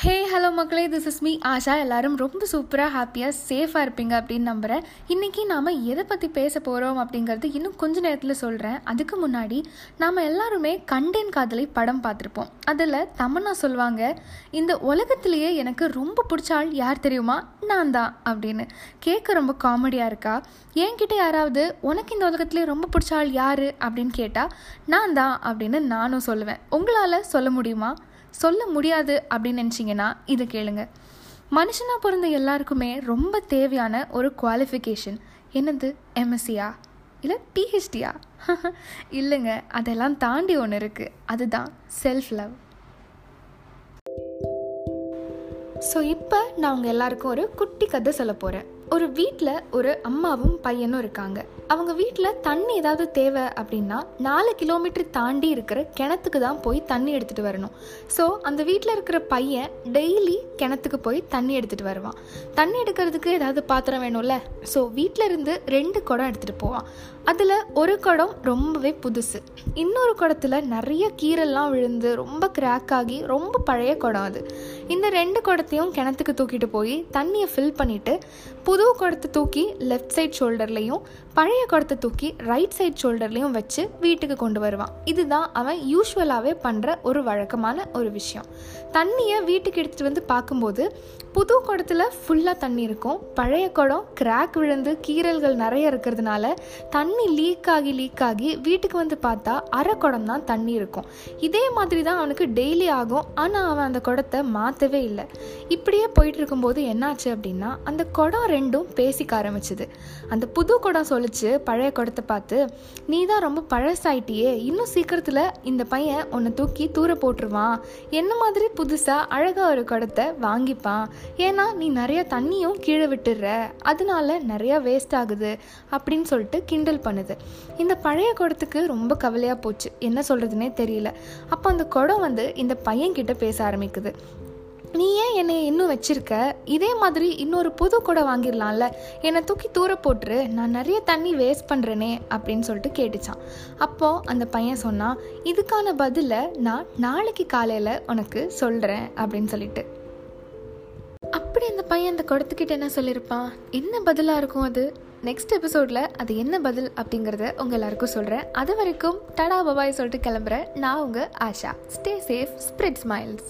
ஹே hello மக்களே this is me Asha. எல்லாரும் ரொம்ப சூப்பராக ஹாப்பியாக சேஃபாக இருப்பீங்க அப்படின்னு நம்புகிறேன் இன்றைக்கி நாம் எதை பற்றி பேச போகிறோம் அப்படிங்கிறது இன்னும் கொஞ்ச நேரத்தில் சொல்கிறேன் அதுக்கு முன்னாடி நாம் எல்லாருமே கண்டேன் காதலை படம் பார்த்துருப்போம். அதில் தமன்னா சொல்லுவாங்க இந்த உலகத்திலேயே எனக்கு ரொம்ப பிடிச்ச ஆள் யார் தெரியுமா? நான் தான் அப்படின்னு. கேட்க ரொம்ப காமெடியாக இருக்கா? என்கிட்ட யாராவது உனக்கு இந்த உலகத்திலேயே ரொம்ப பிடிச்ச ஆள் யார்? அப்படின்னு கேட்டால் நான் தான் அப்படின்னு நானும் சொல்லுவேன். உங்களால் சொல்ல முடியுமா? சொல்ல முடியாது அப்படின்னு நினச்சிங்கன்னா இதை கேளுங்க. மனுஷனாக பிறந்த எல்லாருக்குமே ரொம்ப தேவையான ஒரு குவாலிஃபிகேஷன் என்னது? எம்எஸ்சியா இல்லை பிஹெச்டியா இல்லைங்க அதெல்லாம் தாண்டி ஒன்று இருக்குது அதுதான் செல்ஃப் லவ் ஸோ இப்போ நான் உங்கள் எல்லாருக்கும் ஒரு குட்டி கதை சொல்ல போகிறேன் ஒரு வீட்டில் ஒரு அம்மாவும் பையனும் இருக்காங்க. அவங்க வீட்டில் தண்ணி ஏதாவது தேவை அப்படின்னா நாலு கிலோமீட்டர் தாண்டி இருக்கிற கிணத்துக்கு தான் போய் தண்ணி எடுத்துகிட்டு வரணும். ஸோ அந்த வீட்டில் இருக்கிற பையன் டெய்லி கிணத்துக்கு போய் தண்ணி எடுத்துகிட்டு வருவான். தண்ணி எடுக்கிறதுக்கு ஏதாவது பாத்திரம் வேணும்ல? ஸோ வீட்டில் இருந்து ரெண்டு குடம் எடுத்துகிட்டு போவான். அதில் ஒரு குடம் ரொம்பவே புதுசு. இன்னொரு குடத்தில் நிறைய கீரெல்லாம் விழுந்து ரொம்ப கிராக் ஆகி ரொம்ப பழைய குடம் அது. இந்த ரெண்டு குடத்தையும் கிணத்துக்கு தூக்கிட்டு போய் தண்ணியை ஃபில் பண்ணிவிட்டு புது குடத்தை தூக்கி லெஃப்ட் சைட் ஷோல்டர்லேயும் பழைய குடத்தை தூக்கி ரைட் சைட் ஷோல்டர்லேயும் வச்சு வீட்டுக்கு கொண்டு வருவான். இதுதான் அவன் யூஸ்வலாகவே பண்ணுற ஒரு வழக்கமான ஒரு விஷயம். தண்ணியை வீட்டுக்கு எடுத்துகிட்டு வந்து பார்க்கும்போது புது குடத்தில் ஃபுல்லாக தண்ணி இருக்கும். பழைய குடம் கிராக் விழுந்து கீரல்கள் நிறைய இருக்கிறதுனால தண்ணி லீக் ஆகி லீக் ஆகி வீட்டுக்கு வந்து பார்த்தா அரை குடம் தான் தண்ணி இருக்கும். இதே மாதிரி தான் அவனுக்கு டெய்லி ஆகும். ஆனால் அவன் அந்த குடத்தை மாற்றவே இல்லை. இப்படியே போயிட்டு இருக்கும்போது என்னாச்சு அப்படின்னா அந்த குடம் ரெண்டு ரெண்டும் பேசிக்க ஆரம்பிச்சுது. அந்த புது குடம் சொல்லிச்சு பழைய குடத்தை பார்த்து நீ தான் ரொம்ப பழசாயிட்டியே. இன்னும் சீக்கிரத்தில் இந்த பையன் உன்னை தூக்கி தூர போட்டுருவான். என்ன மாதிரி புதுசாக அழகாக ஒரு குடத்தை வாங்கிப்பான். ஏன்னா நீ நிறைய தண்ணியும் கீழே விட்டுடுற. அதனால நிறையா வேஸ்ட் ஆகுது. அப்படின்னு சொல்லிட்டு கிண்டல் பண்ணுது. இந்த பழைய குடத்துக்கு ரொம்ப கவலையாக போச்சு. என்ன சொல்கிறதுனே தெரியல. அப்போ அந்த குடம் வந்து இந்த பையன்கிட்ட பேச ஆரம்பிக்குது. நீ ஏன் என்னை இன்னும் வச்சிருக்க? இதே மாதிரி இன்னொரு புது குடம் வாங்கிடலாம்ல. என்னை தூக்கி தூர போட்டுரு. நான் நிறைய தண்ணி வேஸ்ட் பண்ணுறேனே அப்படின்னு சொல்லிட்டு கேட்டுச்சான். அப்போது அந்த பையன் சொன்னான் இதுக்கான பதிலை நான் நாளைக்கு காலையில் உனக்கு சொல்கிறேன் அப்படின்னு சொல்லிட்டு. அப்படி அந்த பையன் அந்த குடத்துக்கிட்ட என்ன சொல்லியிருப்பான்? என்ன பதிலாக இருக்கும் அது? நெக்ஸ்ட் எபிசோடில் அது என்ன பதில் அப்படிங்கிறத உங்கள் எல்லாருக்கும் சொல்கிறேன் அது வரைக்கும் டடா பபாய் சொல்லிட்டு கிளம்புறேன். நான் உங்கள் Asha. Stay safe spread smiles